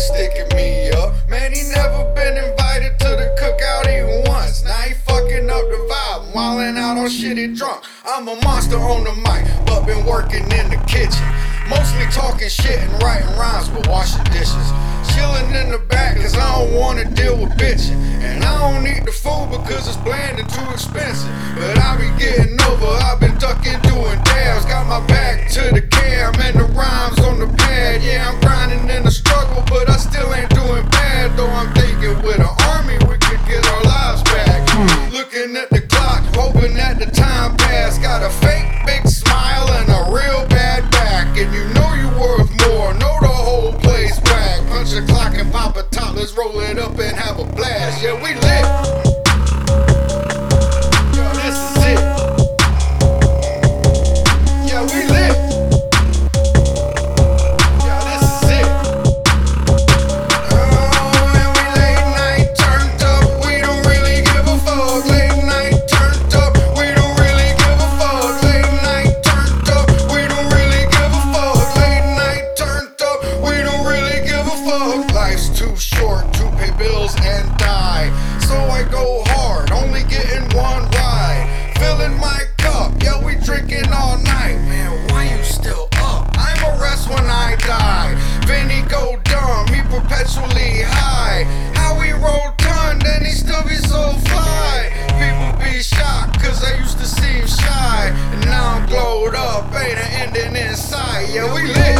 sticking me up. Man, he never been invited to the cookout even once. Now he fucking up the vibe, walling out on shitty drunk. I'm a monster on the mic, but been working in the kitchen. Mostly talking shit and writing rhymes, but washing dishes. Chilling in the back, cause I don't wanna deal with bitching. And I don't eat the food because it's bland and too expensive. But I be getting over, I've been ducking, doing dabs. Got a fake big smile and a real bad back. And you know you worth more, know the whole place whack. Punch the clock and pop a top, let's roll it up and have a blast. Yeah, we lit. Life's too short to pay bills and die. So I go hard, only getting one ride. Filling my cup, yeah, we drinking all night. Man, why you still up? I'ma rest when I die. Vinny go dumb, he perpetually high. How he ton, then he still be so fly. People be shocked, cause I used to seem shy. And now I'm glowed up, ain't an ending inside. Yeah, we lit.